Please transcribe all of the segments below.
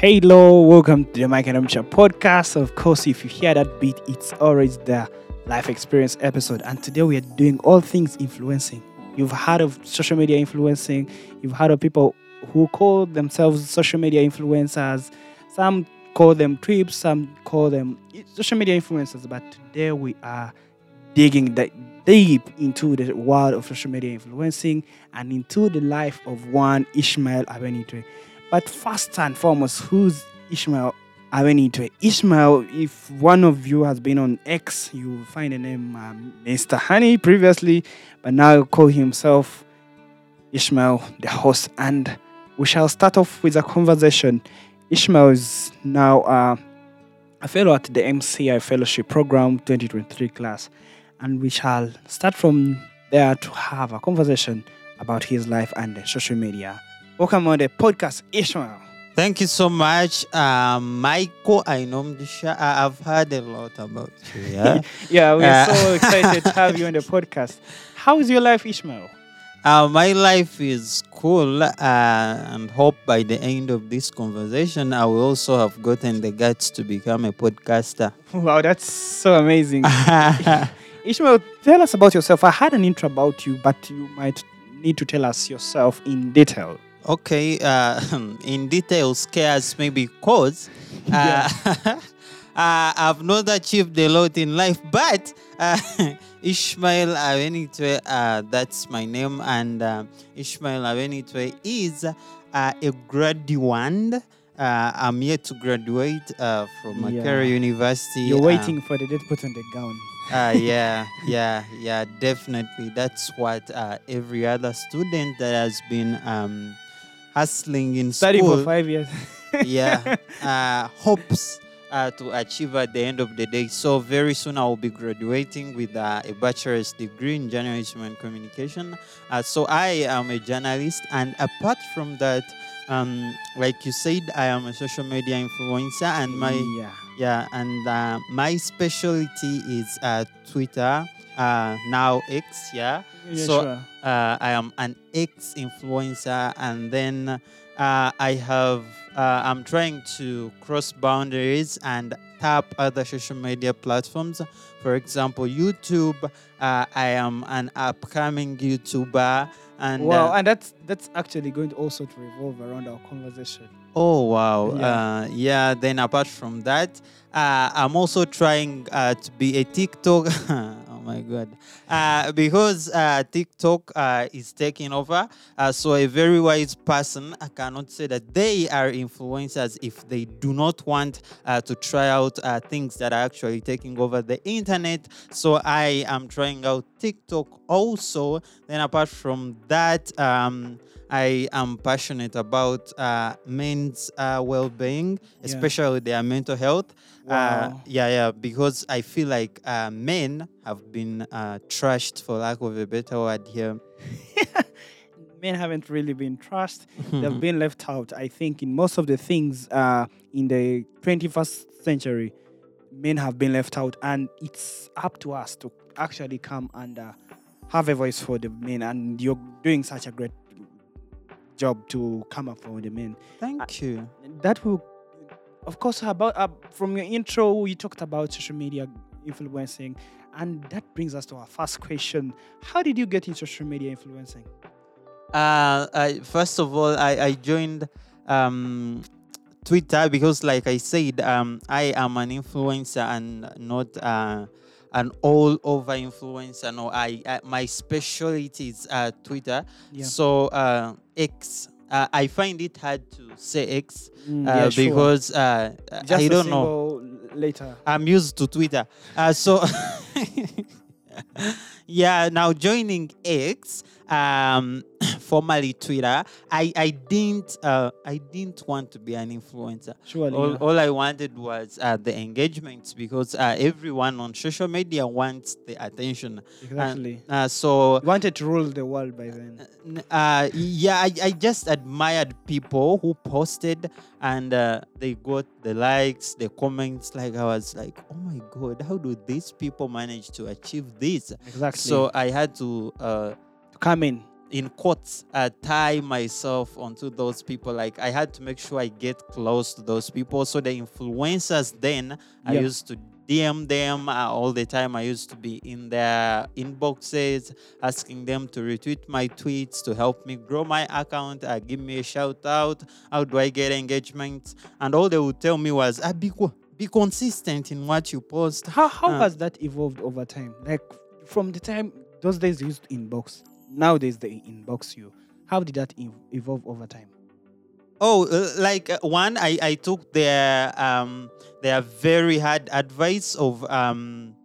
Hello, welcome to the Mike and Amcha podcast. Of course, if you hear that beat, it's always the life experience episode. And today we are doing all things influencing. You've heard of social media influencing, you've heard of people who call themselves social media influencers. Some call them trips, some call them social media influencers. But today we are digging deep into the world of social media influencing and into the life of one Ishmael Abenaitwe. But first and foremost, who's Ishmael Abenaitwe? Ishmael, if one of you has been on X, you will find the name um, Mr. Honey previously, but now he'll call himself Ishmael, the host. And we shall start off with a conversation. Ishmael is now uh, a fellow at the MCI Fellowship Program 2023 class, and we shall start from there to have a conversation about his life and social media. Welcome on the podcast, Ishmael. Thank you so much, uh, Michael. Ainomugisha. I- I've heard a lot about you. Yeah. Yeah, we're Uh, so excited to have you on the podcast. How is your life, Ishmael? uh, my life is cool, uh, and hope by the end of this conversation, I will also have gotten the guts to become a podcaster. Wow, that's so amazing. Ishmael, tell us about yourself. I had an intro about you, but you might need to tell us yourself in detail. Okay, uh, in detail, scarce maybe cause uh, uh, I've not achieved a lot in life, but uh, Ishmael Abenaitwe, uh, that's my name, and uh, Ishmael Abenaitwe is uh, a graduate. Uh, I'm yet to graduate uh, from Yeah. Makerere University. You're waiting for the date put on the gown. uh, yeah, yeah, yeah, definitely. That's what uh, every other student that has been um, hustling in Study school, for five years. yeah, uh, hopes uh, to achieve at the end of the day. So very soon I will be graduating with uh, a bachelor's degree in journalism and communication. Uh, so I am a journalist, and apart from that, um, like you said, I am a social media influencer, and my yeah. yeah, and uh, my specialty is uh, Twitter, uh, now X. Yeah, Yeah, So, sure. uh, I am an X influencer, and then uh, I have uh, I'm trying to cross boundaries and tap other social media platforms. For example, YouTube. Uh, I am an upcoming YouTuber, and Wow, uh, and that's that's actually going to also to revolve around our conversation. Oh wow! Yeah. Uh, yeah. Then apart from that, uh, I'm also trying uh, to be a TikTok. my god! Uh, because uh, TikTok uh, is taking over, uh, so a very wise person cannot say that they are influencers if they do not want uh, to try out uh, things that are actually taking over the internet. So I am trying out TikTok also. Then apart from that. Um, I am passionate about uh, men's uh, well-being, Yeah. especially their mental health. Uh, Wow. yeah, yeah, because I feel like uh, men have been uh, trashed, for lack of a better word here. Men haven't really been trusted. They've been left out. I think in most of the things uh, in the 21st century, men have been left out, and it's up to us to actually come and uh, have a voice for the men. And you're doing such a great job to come up for the men. Thank you. That will, of course, about uh, from your intro, you talked about social media influencing, and that brings us to our first question: How did you get into social media influencing? Uh, I, first of all, I, I joined um, Twitter because, like I said, um, I am an influencer and not uh, an all over influencer. No, I, I my specialty is uh, Twitter. Yeah. So uh, X. Uh, I find it hard to say X Mm, uh, yeah, sure. because uh, I don't know. Later. I'm used to Twitter. Uh, so, yeah, now joining X, um, formerly Twitter, I, I didn't uh, I didn't want to be an influencer. Surely. All, yeah. all I wanted was uh, the engagements because uh, everyone on social media wants the attention. exactly. Uh, so You wanted to rule the world by then. N- uh, yeah, I, I just admired people who posted and uh, they got the likes, the comments. Like I was like, oh my god, how do these people manage to achieve this? Exactly. So I had to come in. in quotes, uh, tie myself onto those people. Like I had to make sure I get close to those people. So the influencers then, I used to DM them uh, all the time. I used to be in their inboxes, asking them to retweet my tweets to help me grow my account, uh, give me a shout out. How do I get engagement? And all they would tell me was, ah, be, be consistent in what you post. How how Uh, has that evolved over time? Like from the time those days you used inbox, nowadays they inbox you. How did that evolve over time? Oh, uh, like uh, one, I, I took their um their very hard advice of um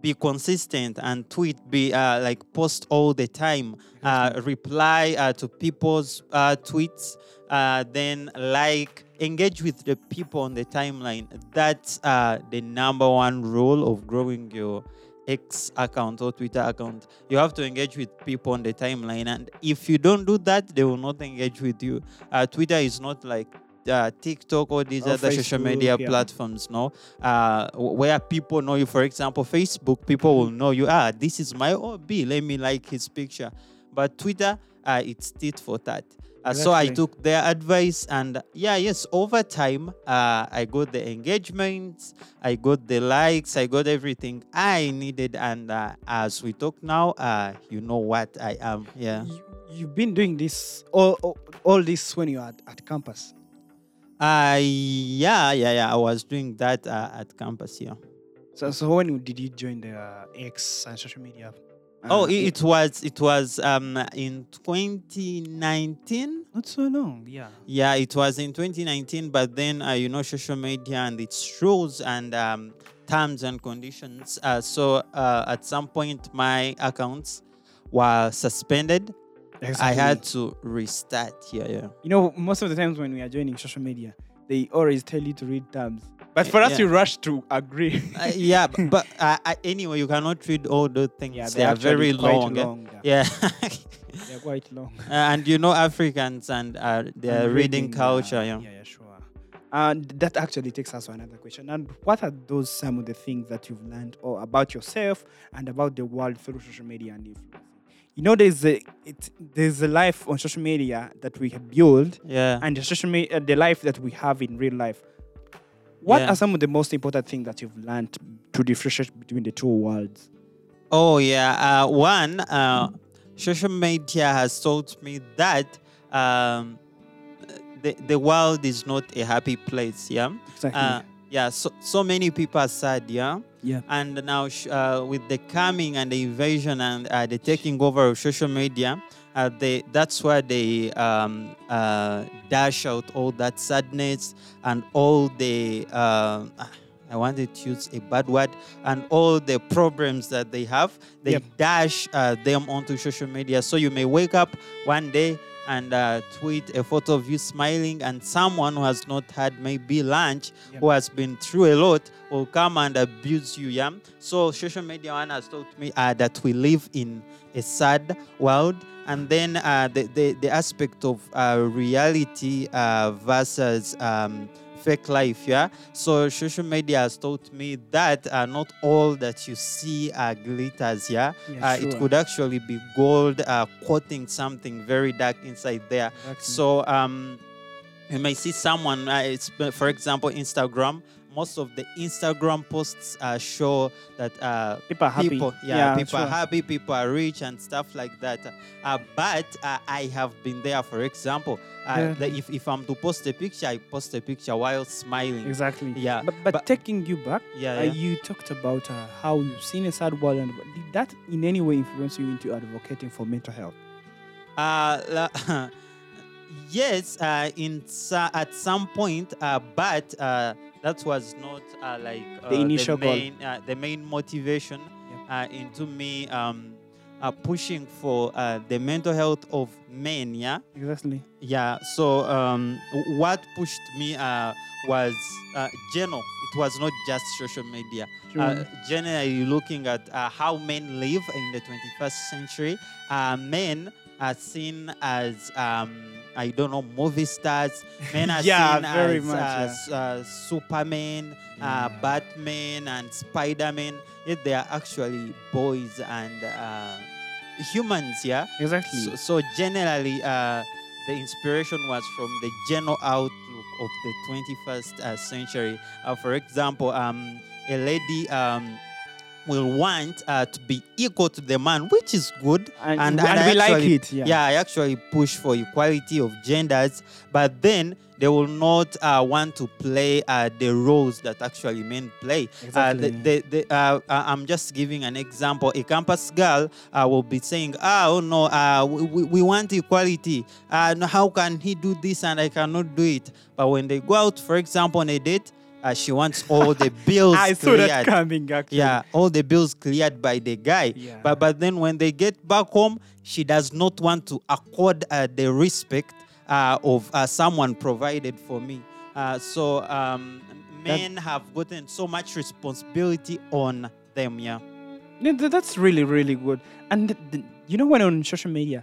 be consistent and tweet, be uh, like post all the time, uh, reply uh, to people's uh, tweets, uh, then like engage with the people on the timeline. That's uh, the number one rule of growing your X account or Twitter account. You have to engage with people on the timeline, and if you don't do that, they will not engage with you. Uh, Twitter is not like uh, TikTok or these Or other social media yeah. platforms, no, uh, where people know you. For example, Facebook, people will know you. Ah, this is my OB. Let me like his picture. But Twitter, uh, it's tit for tat. Uh, So I took their advice, and yeah, yes, over time, uh, I got the engagements, I got the likes, I got everything I needed. And uh, as we talk now, uh, you know what I am. Yeah. You, you've been doing this all, all, all this when you're at, at campus. Uh, yeah, yeah, yeah. I was doing that uh, at campus. Yeah. So, so when did you join the uh, X and social media? Oh, Uh, it, it was it was um in 2019. not so long. Yeah. Yeah, it was in 2019. But then uh, you know social media and its rules and um, terms and conditions. Uh, so uh, at some point my accounts were suspended. I had to restart. Yeah, yeah. You know, most of the times when we are joining social media, they always tell you to read terms. But for us, Yeah. you rush to agree. Uh, yeah, b- but uh, uh, anyway, you cannot read all those things. yeah, they they're very quite long. eh? long. Yeah. Yeah. They're quite long. Uh, and you know Africans and uh, their And reading, yeah, culture. Yeah. Yeah, yeah, sure. And that actually takes us to another question. And what are those some of the things that you've learned or about yourself and about the world through social media and influencing? You know, there's a it, there's a life on social media that we have built, Yeah. and the social media, the life that we have in real life. What Yeah. are some of the most important things that you've learned to differentiate between the two worlds? Oh yeah. Uh, one, uh, social media has taught me that um, the the world is not a happy place. Yeah. Exactly. Uh, yeah. So so many people are sad. Yeah. yeah. And now, sh- uh, with the coming and the invasion and uh, the taking over of social media, uh, they, that's where they um, uh, dash out all that sadness and all the, uh, I wanted to use a bad word, and all the problems that they have, they Yep. dash uh, them onto social media. So you may wake up one day and uh, tweet a photo of you smiling, and someone who has not had maybe lunch, Yep. who has been through a lot, will come and abuse you. Yeah. So social media one has taught me uh, that we live in a sad world, and then uh, the, the the aspect of uh, reality uh, versus um, fake life. Yeah. So social media has taught me that uh, not all that you see are glitters. Yeah. Yeah, Uh, It could actually be gold uh, coating something very dark inside there. So um, you may see someone, uh, it's, for example, Instagram. Most of the Instagram posts uh, show that uh, people are happy. people, yeah, people sure. are happy, people are rich, and stuff like that. Uh, but uh, I have been there. For example, uh, Yeah. the- if if I'm to post a picture, I post a picture while smiling. Exactly. Yeah, But, but, but- taking you back, Yeah, uh, yeah. you talked about uh, how you've seen a sad world, and did that in any way influence you into advocating for mental health? Uh, yes, uh, in at some point, uh, but uh, that was not uh, like uh, initial goal. main, uh, the main motivation uh, into me um, uh, pushing for uh, the mental health of men. Yeah, Exactly. yeah. So um, what pushed me uh, was uh, general. It was not just social media. Uh, generally, looking at uh, how men live in the 21st century, uh, men are seen as um, I don't know movie stars. Men are Yeah, seen very as much, uh, yeah. uh, Superman, uh, Batman, and Spider-Man. Yet they are actually boys and uh, humans, yeah. Exactly. So, so generally, uh, the inspiration was from the general outlook of the 21st uh, century. Uh, for example, um, a lady um, will want uh, to be equal to the man, which is good. and, and- and, and I we like it. Yeah. Yeah, I actually push for equality of genders, but then they will not uh, want to play uh, the roles that actually men play. Exactly. Uh, the, the, the, uh, uh, I'm just giving an example. A campus girl uh, will be saying, ah, oh no, uh, we, we- we want equality. Uh, how can he do this and I cannot do it? But when they go out, for example, on a date, uh, she wants all the bills cleared. I saw cleared. that coming. Actually. Yeah, all the bills cleared by the guy. Yeah. But but then when they get back home, she does not want to accord uh, the respect uh, of uh, someone provided for me. Uh, so um, men have gotten so much responsibility on them. Yeah. That's really really good and th- th- you know when on social media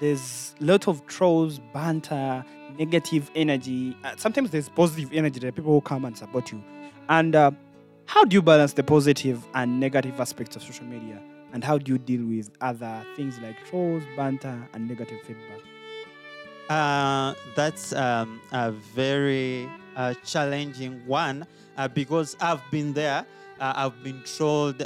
there's a lot of trolls banter negative energy uh, sometimes there's positive energy there are people who come and support you and uh, how do you balance the positive and negative aspects of social media and how do you deal with other things like trolls banter and negative feedback Uh, that's um, a very uh, challenging one uh, because I've been there. Uh, I've been trolled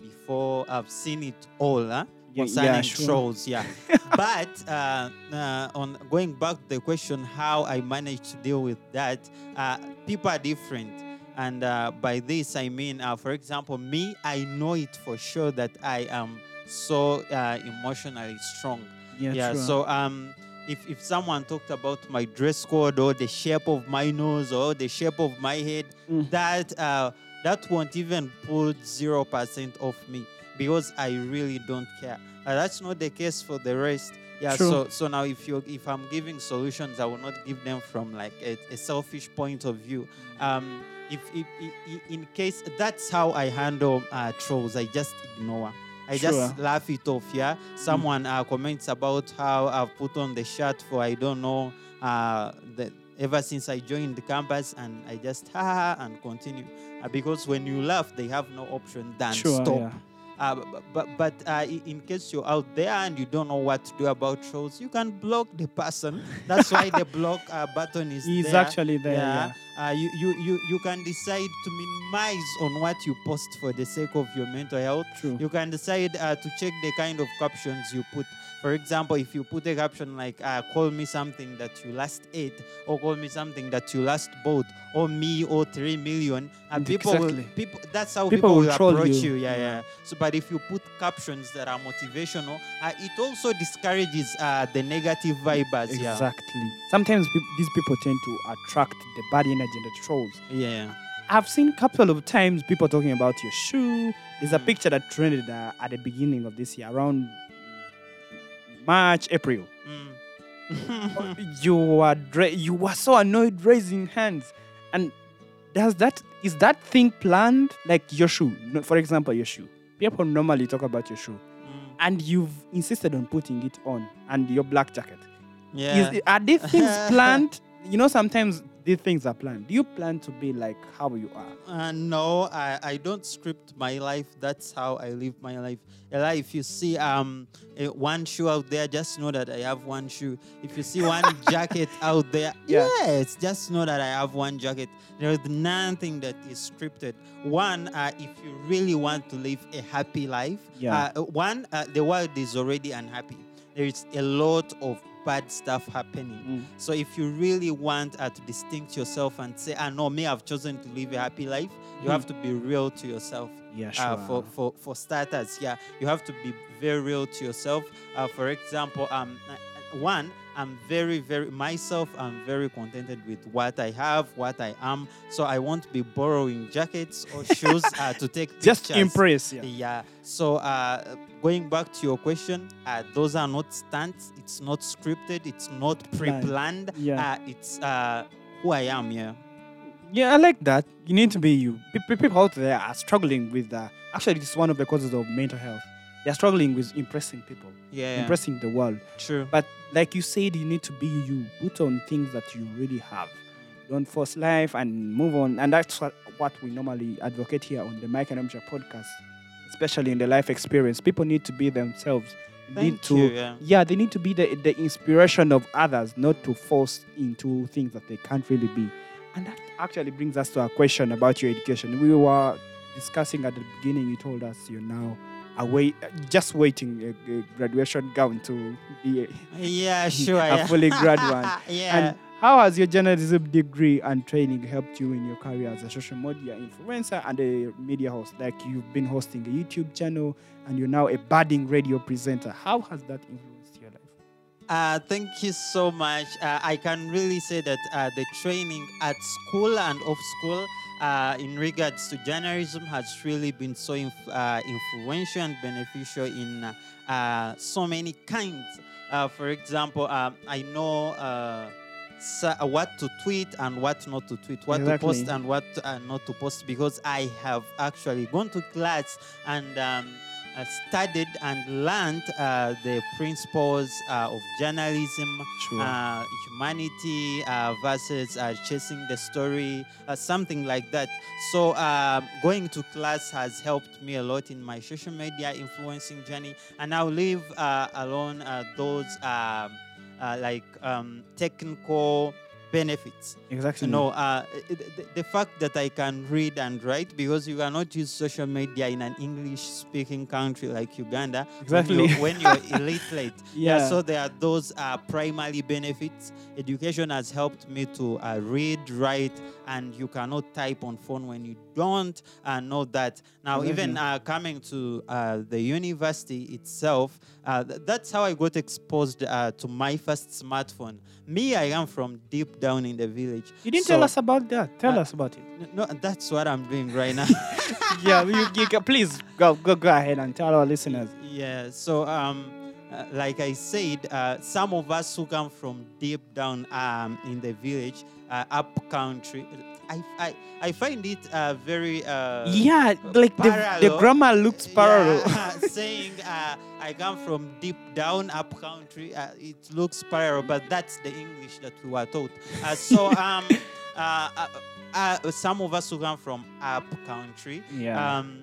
before. I've seen it all. Huh? Yeah, Concerning yeah, sure. trolls, yeah. but uh, uh, on going back to the question, how I managed to deal with that, uh, people are different. And uh, by this, I mean, uh, for example, me, I know it for sure that I am so uh, emotionally strong yeah true. so um if, if someone talked about my dress code or the shape of my nose or the shape of my head Mm. that uh that won't even put zero percent off me because i really don't care Uh, that's not the case for the rest yeah True. so so now if you if i'm giving solutions i will not give them from like a, a selfish point of view um if, if, i- i- in case that's how i handle uh, trolls i just ignore I Sure. just laugh it off. Yeah, someone uh, comments about how I've put on the shirt for I don't know uh, the, ever since I joined the campus, and I just ha ha ha and continue uh, because when you laugh, they have no option than sure stop. yeah. Uh, but but, uh, in case you're out there and you don't know what to do about trolls, you can block the person. That's why the block uh, button is he's there. actually there yeah. Uh, you, you, you, you can decide to minimize on what you post for the sake of your mental health. true You can decide uh, to check the kind of captions you put. For example, if you put a caption like uh, "Call me something that you last ate," or "Call me something that you last bought," or "Me" or three million, uh, people will Exactly. people. That's how People people, will will approach you. you. Yeah, Yeah. yeah. So, but if you put captions that are motivational, uh, it also discourages uh, the negative vibers. Yeah, exactly sometimes peop these people tend to attract the bad energy and the trolls yeah. I've seen a couple of times people talking about your shoe. There's a Mm. picture that trended uh, at the beginning of this year, around March, April. Mm. you were dra- you were so annoyed raising hands, and does that is that thing planned? Like your shoe, for example, your shoe. People normally talk about your shoe, Mm. and you've insisted on putting it on, and your black jacket. yeah. Is, are these things planned? You know, sometimes these things are planned. Do you plan to be like how you are? Uh, no, I, I don't script my life. That's how I live my life. Ella, if you see um eh, one shoe out there, just know that I have one shoe. If you see one jacket out there, Yeah. yes, just know that I have one jacket. There is nothing that is scripted. One, uh, if you really want to live a happy life, Yeah. uh, one, uh, the world is already unhappy. There is a lot of bad stuff happening. Mm. So if you really want uh, to distinct yourself and say, "Ah, no, me, I've chosen to live a happy life," you Mm. have to be real to yourself. Yeah, Uh, for, for for starters, yeah, you have to be very real to yourself. Uh, for example, um, uh, one, I'm very, very myself. I'm very contented with what I have, what I am. So I won't be borrowing jackets or shoes uh, to take Just pictures. impress. Yeah. Yeah. So uh, going back to your question, uh, those are not stunts. It's not scripted. It's not pre-planned. Yeah. Uh, it's uh, who I am. Yeah. Yeah, I like that. You need to be you. Pe- pe- People out there are struggling with that. Actually, it's one of the causes of mental health. They're struggling with impressing people, Yeah. impressing the world. True. But like you said, you need to be you. Put on things that you really have. Don't force life and move on. And that's what, what we normally advocate here on the Mike and Amja podcast, especially in the life experience. People need to be themselves. Thank need to you. Yeah. yeah they need to be the, the inspiration of others not to force into things that they can't really be and that actually brings us to a question about your education we were discussing at the beginning you told us you're now away just waiting a, a graduation gown to be a, Yeah, sure. a yeah. fully grad one yeah. and how has your journalism degree and training helped you in your career as a social media influencer and a media host? Like you've been hosting a YouTube channel and you're now a budding radio presenter. How has that influenced your life? Uh, thank you so much. Uh, I can really say that uh, the training at school and off school uh, in regards to journalism has really been so inf- uh, influential and beneficial in uh, uh, so many kinds. Uh, for example, um, I know uh, sa- what to tweet and what not to tweet, what to post and what uh, not to post because I have actually gone to class and um, studied and learned uh, the principles uh, of journalism, Sure. uh, humanity uh, versus uh, chasing the story, uh, something like that. So, uh, going to class has helped me a lot in my social media influencing journey, and I'll leave uh, alone uh, those um, uh, like um, technical benefits. exactly. You know, uh, the, the fact that I can read and write because you cannot use social media in an English-speaking country like Uganda. Exactly. When you're, when you're illiterate. Yeah. So there are those uh, primary benefits. Education has helped me to uh, read, write, and you cannot type on phone when you don't uh, know that. Now, even Exactly. uh, coming to uh, the university itself, uh, th- that's how I got exposed uh, to my first smartphone. Me, I am from deep down in the village. you didn't So- tell us about that. Tell Uh, us about it. No, that's what I'm doing right now. yeah, you, you can, please go, go go ahead and tell our listeners. Yeah, so um, uh, like I said, uh, some of us who come from deep down um, in the village, uh, up country, I, I, I find it uh, very uh, yeah, like the, the grammar looks parallel. Yeah, saying uh, I come from deep down up country, uh, it looks parallel, but that's the English that we were taught. Uh, so um, uh, uh, uh, some of us who come from up country, Yeah. um,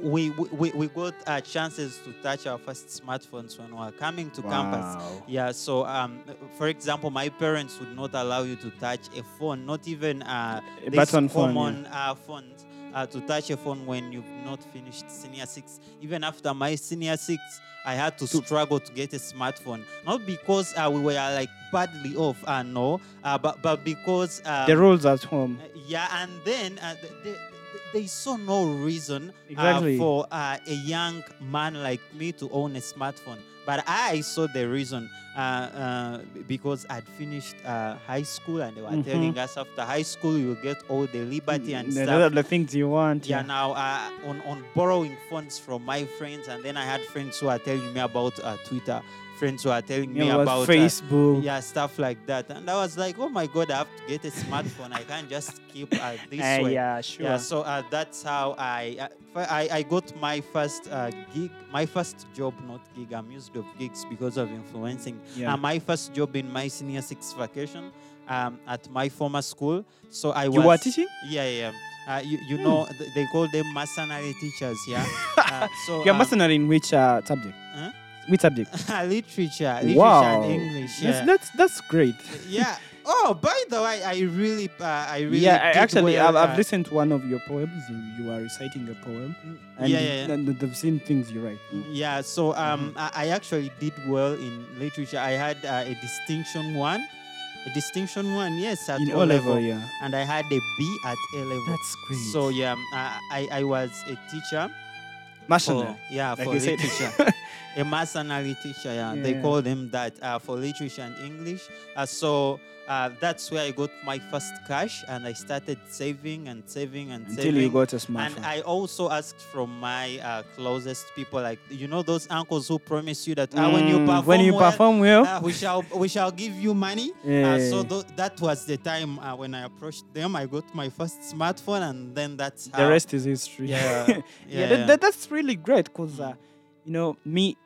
we, we, we got uh, chances to touch our first smartphones when we were coming to campus. Yeah, so um, for example, my parents would not allow you to touch a phone, not even uh, A these button phone, yeah. common uh, phones, uh, to touch a phone when you've not finished senior six. Even after my senior six, I had to struggle to get a smartphone. Not because uh, we were like badly off, uh, no, uh, but but because um, the rules at home. uh, yeah, and then uh, th- th- th- they saw no reason Exactly. uh, for uh, a young man like me to own a smartphone. But I saw the reason uh, uh, because I'd finished uh, high school and they were Mhm. telling us after high school you get all the liberty and the, stuff. the things you want. Yeah, now uh, on, on borrowing funds from my friends, and then I had friends who are telling me about uh, Twitter, friends who are telling me Yeah, about uh, Facebook. yeah, stuff like that. And I was like, oh my God, I have to get a smartphone. I can't just keep uh, this Uh, way. yeah, sure. Yeah, so uh, that's how I, I f- I I got my first uh, gig, my first job, not gig. I'm used of gigs because of influencing. Yeah. Uh, my first job in my senior six vacation um, at my former school. So I was. you were teaching? Yeah, yeah. Uh, you, you know they call them mercenary teachers. Yeah. uh, so You're um, mercenary in which uh, subject? Which subject? literature, literature wow. and English. Yeah. That's, that's that's great. yeah. Oh, by the way, I really, uh, I really. yeah, I actually, well, I've, I've uh, listened to one of your poems. You, you are reciting a poem, mm, and yeah, yeah, yeah. they've seen things you write. Yeah, so um, Mm-hmm. I, actually did well in literature. I had uh, a distinction one, a distinction one, yes, at In O level, level, yeah. and I had a B at A level. That's great. So yeah, um, I, I I was a teacher. mercenary. Yeah, like for literature. a mercenary teacher, yeah. They Yeah. call them that uh, for literature and English. Uh, so uh, that's where I got my first cash, and I started saving and saving and Until saving. you got a smartphone. and. I also asked from my uh, closest people, like you know those uncles who promise you that ah, when you Mm, perform when you well, perform well, uh, we shall we shall give you money. Uh, Yeah. so tho- that was the time uh, when I approached them. I got my first smartphone, and then that's the rest is history. Yeah, yeah, yeah, that, that- that's really great because, uh, you know, me,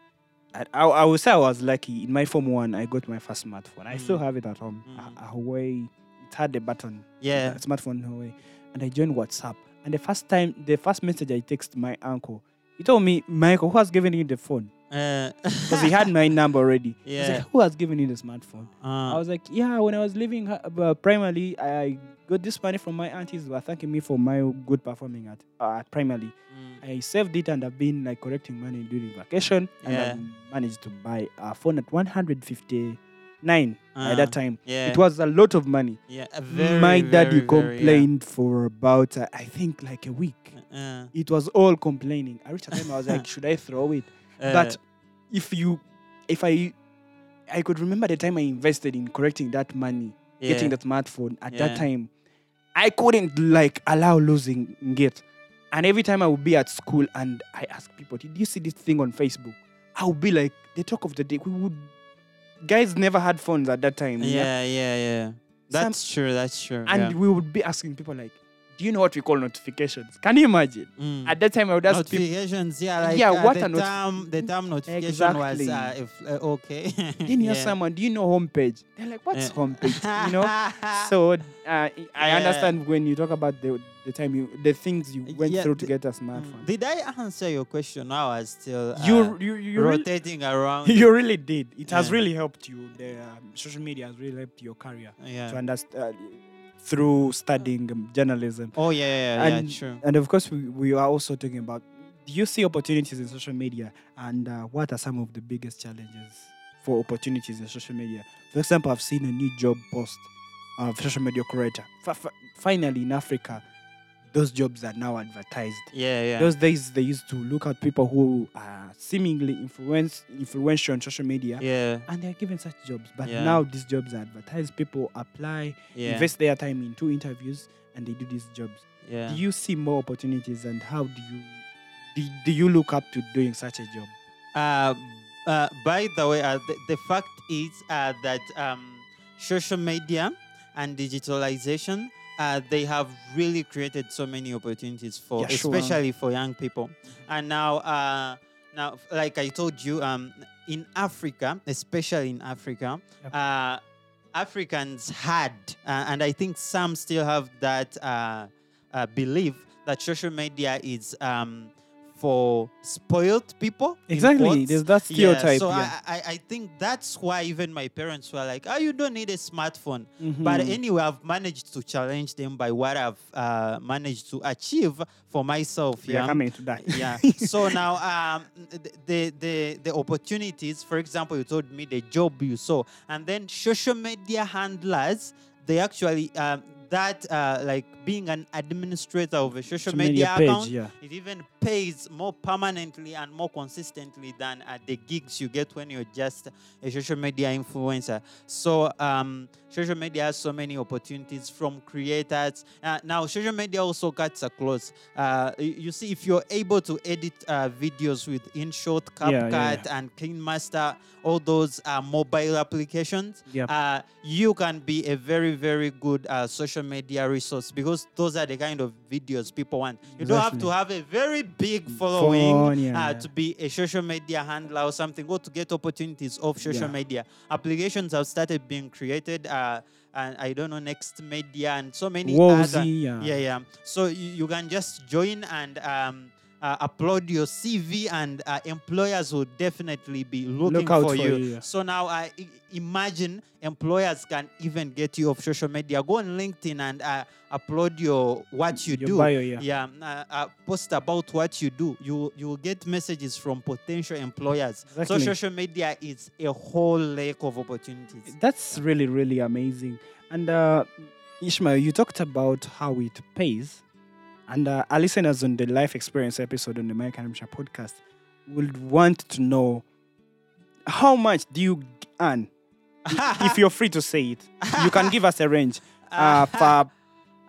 I, I, I would say I was lucky. In my Form 1, I got my first smartphone. I still Mm. have it at home. Mm. A, a Huawei, it had the button. Yeah. a smartphone Huawei. And I joined WhatsApp. And the first time, the first message I text my uncle, he told me, Michael, who has given you the phone? Uh, because he had my number already. Yeah. like, who has given you the smartphone? I uh, was like, yeah, when I was living uh, uh, primarily, I got this money from my aunties who were thanking me for my good performing at uh, at primarily. mm, I saved it and I've been like collecting money during vacation and Yeah. I managed to buy a phone at 159 at uh, that time. Yeah. It was a lot of money. yeah. Very, my daddy very, very, yeah. complained for about uh, I think like a week. Uh, It was all complaining. I reached a time I was like, should I throw it? uh, but if you, if I, I could remember the time I invested in correcting that money, yeah. getting the smartphone at that time, I couldn't like allow losing it. And every time I would be at school and I ask people, did you see this thing on Facebook? I would be like, the talk of the day. We would, guys never had phones at that time. Yeah, yeah, yeah. That's true. That's true. And yeah. we would be asking people like, do you know what we call notifications? Can you imagine? Mm. At that time, I would ask people, notifications, yeah, like Yeah, uh, what the a term, the term notification was uh, if, uh, okay. then you ask Yeah. someone, do you know homepage? They're like, what's Yeah. homepage? You know? so uh, I Yeah. understand when you talk about the the time you the things you went through to the- get a Mm. smartphone. Did I answer your question? I was still uh, you you you really, rotating around. you really did. It has really helped you. The um, social media has really helped your career yeah. to understand through studying journalism. Oh yeah, yeah, yeah, and true. and of course we, we are also talking about do you see opportunities in social media and uh, what are some of the biggest challenges for opportunities in social media for example i've seen a new job post of social media creator F- f- finally in africa those jobs are now advertised. Yeah, yeah. those days they used to look at people who are seemingly influence influential on social media yeah, and they're given such jobs. But Yeah. now these jobs are advertised. People apply yeah, invest their time in two interviews and they do these jobs. Yeah. do you see more opportunities and how do you do, do you look up to doing such a job? Uh, uh, by the way, uh, the, the fact is uh, that um, social media and digitalization, uh, they have really created so many opportunities for, Yeah, sure. especially for young people. And now, uh, now, like I told you, um, in Africa, especially in Africa, Yep. uh, Africans had, uh, and I think some still have that uh, uh, belief that social media is um, for spoiled people. exactly there's that Yeah, stereotype so yeah, I, I, I think that's why even my parents were like, oh, you don't need a smartphone. Mhm. But anyway, I've managed to challenge them by what I've uh, managed to achieve for myself. Yeah. coming to that yeah. So now, um, th- the, the the opportunities. For example, you told me the job you saw, and then social media handlers. They actually um, that uh, like being an administrator of a social, Social media, page account yeah it even pays more permanently and more consistently than uh, the gigs you get when you're just a social media influencer. So, um, social media has so many opportunities from creators. Uh, now, social media also cuts across. Uh, you see, if you're able to edit uh, videos with InShot, Yeah, CapCut, yeah, yeah. and KineMaster, all those uh, mobile applications, Yep. uh, you can be a very, very good uh, social media resource because those are the kind of videos people want. You don't have to have a very big following Phone, yeah, uh, yeah. to be a social media handler or something, or to get opportunities of social Yeah. media. Applications have started being created. Uh, and I don't know, Next Media and so many other. Wozy, yeah. Yeah, yeah. So you, you can just join and um, uh, upload your CV, and uh, employers will definitely be looking Look out for, for you. you, yeah. So now, i- imagine employers can even get you off social media. Go on LinkedIn and uh, upload your what you Your do. bio, yeah. Yeah, uh, uh, post about what you do. You you will get messages from potential employers. Exactly. So social media is a whole lake of opportunities. That's really, really amazing. And uh, Ishmael, you talked about how it pays. And uh, our listeners on the life experience episode on the Mike and Hamsha podcast would want to know how much do you earn? if you're free to say it, you can give us a range uh, per, per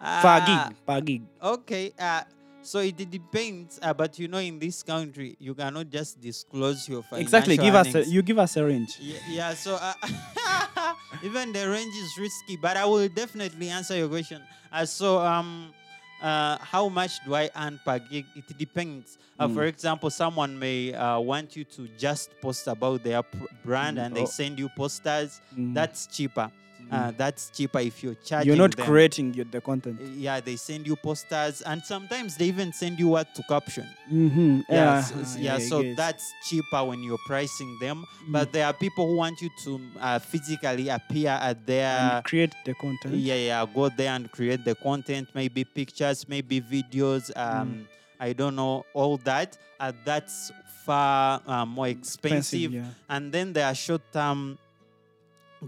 Ah, gig. Per gig. Okay. Uh, so it depends, uh, but you know, in this country, you cannot just disclose your financial Exactly. Give us a, you give us a range. Yeah, yeah, so uh, even the range is risky, but I will definitely answer your question. Uh, so, um, uh, how much do I earn per gig? It depends. Uh, Mm. For example, someone may uh, want you to just post about their pr- brand Mm, and they oh. send you posters. Mm, That's cheaper. Mm. Uh, that's cheaper if you're charging. You're not them. creating your, the content. Yeah, they send you posters, and sometimes they even send you what to caption. Mm-hmm. Yeah, Uh, uh, yeah. So that's cheaper when you're pricing them. Mm. But there are people who want you to uh, physically appear at their and create the content. yeah, yeah, go there and create the content, maybe pictures, maybe videos. Mm. Um, I don't know all that. Uh, that's far uh, more expensive. yeah. And then there are short-term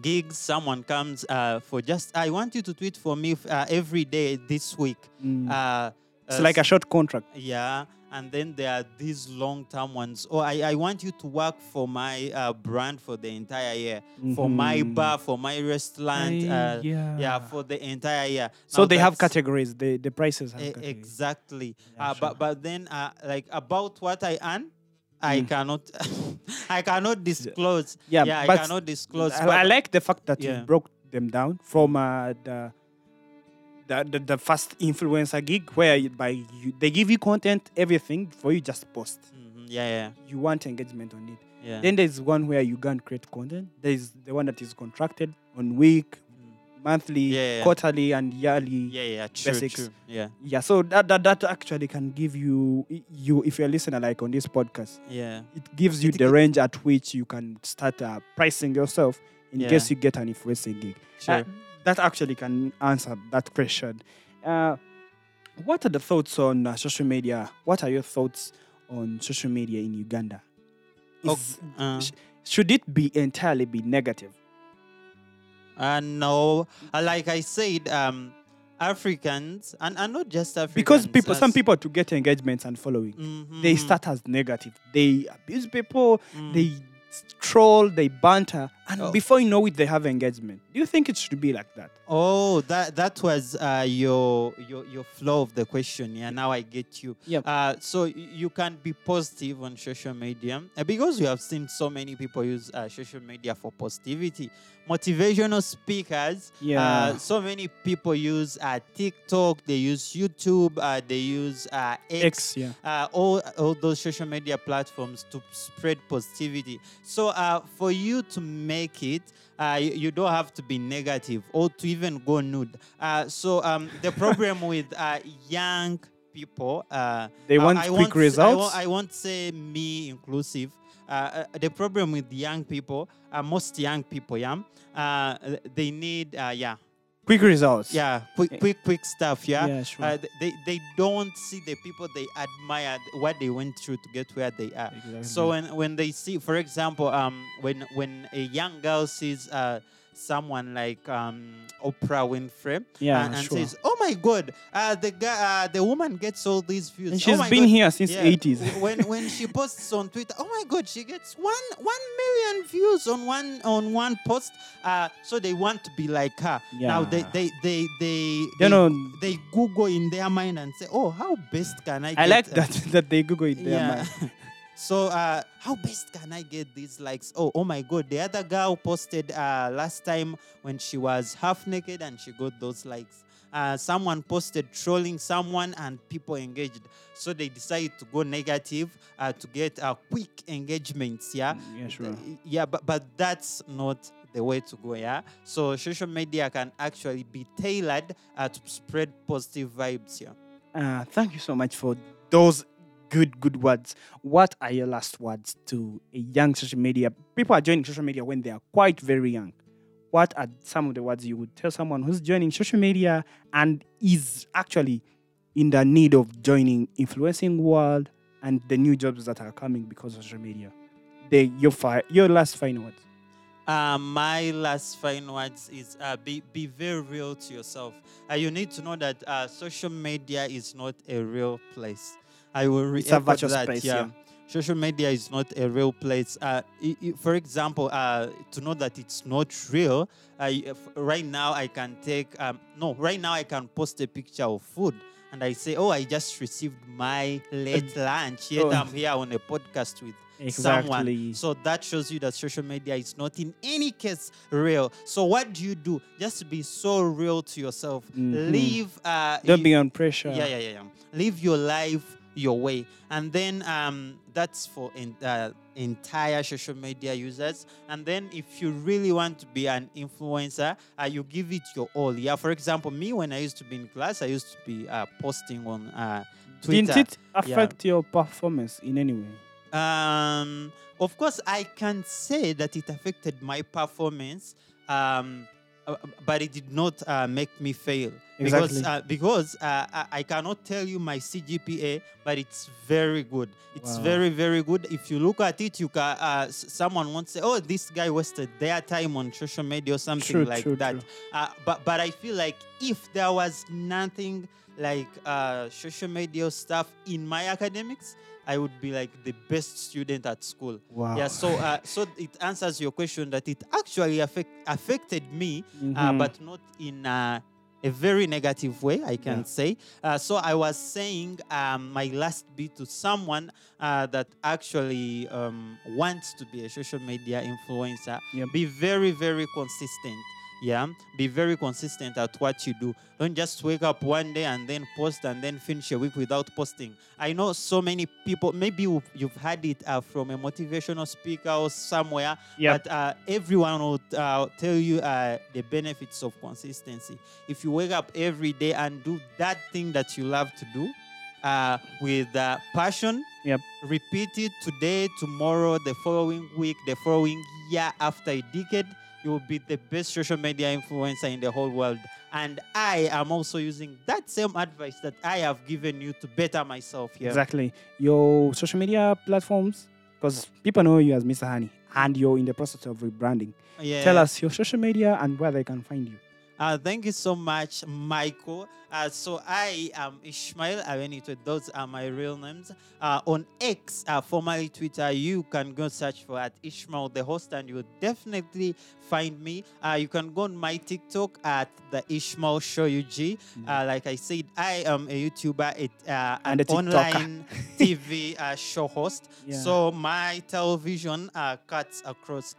gigs. Someone comes uh, for just I want you to tweet for me uh, every day this week. Mm. Uh, it's uh, like a short contract. yeah. And then there are these long-term ones. Oh, I, I want you to work for my uh, brand for the entire year, for my Mhm. bar, for my restaurant. Aye, uh, yeah. yeah, for the entire year. so Now they have categories. The the prices have e- categories. exactly. Yeah, uh, sure. But but then uh, like about what I earn, I Mm. cannot I cannot disclose. Yeah, yeah, I cannot disclose. I, but- I like the fact that Yeah. you broke them down from uh, the, the the the first influencer gig where you, by you, they give you content, everything for you just post. Mhm, yeah, yeah, You want engagement on it. yeah. Then there's one where you can create content. There's the one that is contracted on week. Monthly, Yeah, yeah. quarterly, and yearly. yeah, yeah, true, basics. true. Yeah, Yeah, so that, that that actually can give you you if you're a listener like on this podcast, yeah, it gives you It- the it- range at which you can start uh, pricing yourself in Yeah. case you get an influencing gig. sure. Uh, that actually can answer that question. Uh, what are the thoughts on uh, social media? What are your thoughts on social media in Uganda? Oh, Is- uh, sh- should it be entirely be negative? Uh, no, like I said, um, Africans and, and not just Africans. Because people, some people to get engagements and following, they Mhm, start as negative. They abuse people, mm. they troll, they banter, and Oh. before you know it, they have engagement. Do you think it should be like that? Oh, that that was uh, your your your flow of the question. Yeah, now I get you. Yep. Uh, so you can be positive on social media uh, because you have seen so many people use uh, social media for positivity. Motivational speakers. Yeah. Uh, so many people use uh, TikTok. They use YouTube. Uh, they use uh, X. X, yeah. uh, all, all those social media platforms to spread positivity. So, uh, for you to make it, uh, you, you don't have to be negative or to even go nude. Uh, so, um, the problem with uh, young people, uh, They want I quick won't results. won't, I won't say me inclusive. Uh, uh, the problem with young people, uh, most young people, yeah, uh, they need, uh, yeah, Quick results. yeah, quick, Eh, quick, quick stuff, yeah. Yeah, sure. Uh, they they don't see the people they admire what they went through to get where they are. Exactly. So when when they see, for example, um, when when a young girl sees uh someone like um Oprah Winfrey, yeah, and, and sure. says, "Oh my God, uh, the guy, uh, the woman gets all these views. and oh she's my been God." here since Yeah, 80s. when when she posts on Twitter, oh my God, she gets one one million views on one on one post. Uh, so they want to be like her. Now they Yeah. they they they You they, know, they Google in their mind and say, oh, how best can I? I get like uh, that that they Google it there, yeah. man. so uh, how best can I get these likes? Oh, oh my God! The other girl posted uh, last time when she was half naked and she got those likes. Uh, someone posted trolling someone and people engaged. So they decided to go negative uh, to get uh, quick engagements. Yeah. Yeah, sure. Yeah, but but that's not the way to go. Yeah. So social media can actually be tailored uh, to spread positive vibes. Yeah. Uh, thank you so much for those good, good words. What are your last words to a young social media? People are joining social media when they are quite very young. What are some of the words you would tell someone who's joining social media and is actually in the need of joining influencing world and the new jobs that are coming because of social media? The your fi- your last final words. Uh, my last final words is uh, be, be very real to yourself. Uh, you need to know that uh, social media is not a real place. I will re- It's a virtual that, space, yeah. Social media is not a real place. Uh, i- i- for example, uh, to know that it's not real, f- right now I can take, um, no, right now I can post a picture of food and I say, oh, I just received my late lunch, yet oh. I'm here on a podcast with someone. Exactly. So that shows you that social media is not in any case real. So what do you do? Just be so real to yourself. Mhm. Live. Uh, Don't you- be on pressure. yeah, yeah, yeah, yeah. Live your life your way. And then um, that's for in, uh, entire social media users. And then if you really want to be an influencer, uh, you give it your all. Yeah. For example, me when I used to be in class, I used to be uh, posting on uh, Twitter. Didn't it affect your performance in any way? Um, of course, I can say that it affected my performance, um, but it did not uh, make me fail. Because, uh, because uh, I, I cannot tell you my CGPA, but it's very good. It's Wow. very, very good. If you look at it, you can. Uh, someone won't say, "Oh, this guy wasted their time on social media or something True, like true, that." true. Uh, but but I feel like if there was nothing like uh, social media stuff in my academics, I would be like the best student at school. Wow. Yeah. So uh, so it answers your question that it actually affect, affected me, uh, Mhm. but not in. Uh, a very negative way, I can Yeah. say. Uh, so I was saying um, my last bit to someone uh, that actually um, wants to be a social media influencer. Yep. Be very, very consistent. Yeah, be very consistent at what you do. Don't just wake up one day and then post and then finish a week without posting. I know so many people. Maybe you've, you've had it uh, from a motivational speaker or somewhere, Yep. but uh, everyone will uh, tell you uh, the benefits of consistency. If you wake up every day and do that thing that you love to do uh, with uh, passion, Yep. repeat it today, tomorrow, the following week, the following year, after a decade, you will be the best social media influencer in the whole world. And I am also using that same advice that I have given you to better myself here. Exactly. Your social media platforms, because people know you as Mr. Honey, and you're in the process of rebranding. Yeah. Tell us your social media and where they can find you. Uh, thank you so much, Michael. Uh, so I am Ishmael Abenaitwe. Those are my real names. Uh, on X, uh, formerly Twitter, you can go search for at Ishmael the host, and you'll definitely find me. Uh, you can go on my TikTok at the Ishmael Show UG. Uh, like I said, I am a YouTuber, it, uh, an And a online TV uh, show host. Yeah. So my television uh, cuts across.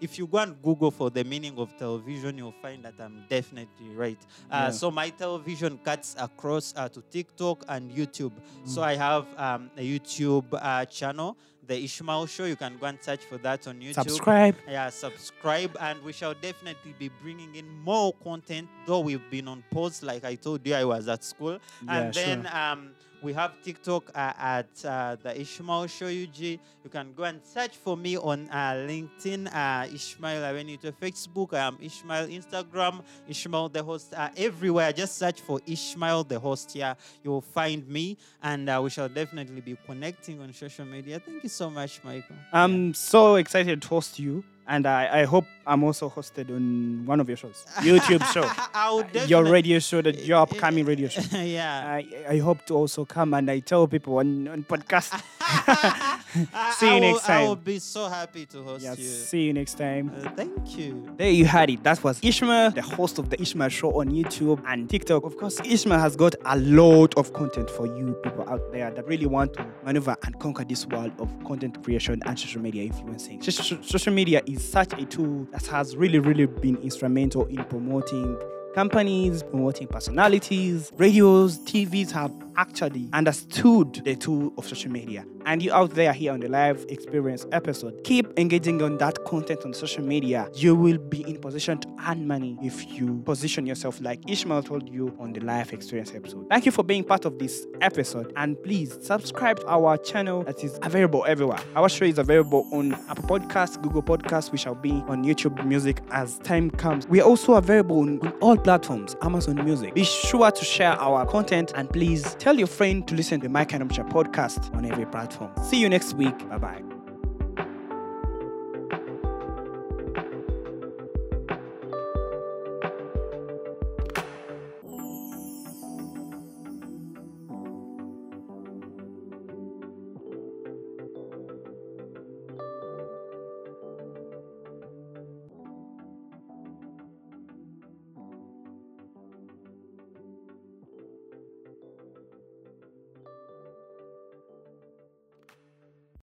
If you go and Google for the meaning of television, you'll find that I'm definitely right. Uh, Yeah. So my television cuts across uh, to TikTok and YouTube. Mm. So I have um, a YouTube uh, channel, The Ishmael Show. You can go and search for that on YouTube. Subscribe. Yeah, subscribe, and we shall definitely be bringing in more content. Though we've been on pause, like I told you, I was at school, and Yeah, then sure. um, we have TikTok uh, at uh, the Ishmael Show UG. You can go and search for me on uh, LinkedIn, uh, Ishmael Abenaitwe, Facebook, um, Ishmael Instagram, Ishmael the host, uh, everywhere. Just search for Ishmael the host here. You'll find me, and uh, we shall definitely be connecting on social media. Thank you so much, Michael. I'm so excited to host you, and I, I hope I'm also hosted on one of your shows, YouTube show, I would your radio show, the, your upcoming radio show. yeah. I, I hope to also come and I tell people on, on podcast. I- See you I will- next I will be so happy to host yeah, you. see you next time. Uh, thank you. There you had it. That was Ishmael, the host of the Ishmael Show on YouTube and TikTok. Of course, Ishmael has got a lot of content for you people out there that really want to maneuver and conquer this world of content creation and social media influencing. Sh- sh- social media is such a tool that has really, really been instrumental in promoting companies, promoting personalities, radios, TVs have actually understood the tool of social media. And you out there here on the life experience episode, keep engaging on that content on social media. You will be in position to earn money if you position yourself like Ishmael told you on the life experience episode. Thank you for being part of this episode and please subscribe to our channel that is available everywhere. Our show is available on Apple Podcasts, Google Podcasts. We shall be on YouTube Music as time comes. We are also available on, on all platforms, Amazon Music. Be sure to share our content and please tell your friend to listen to Mike and podcast on every platform. See you next week. Bye bye.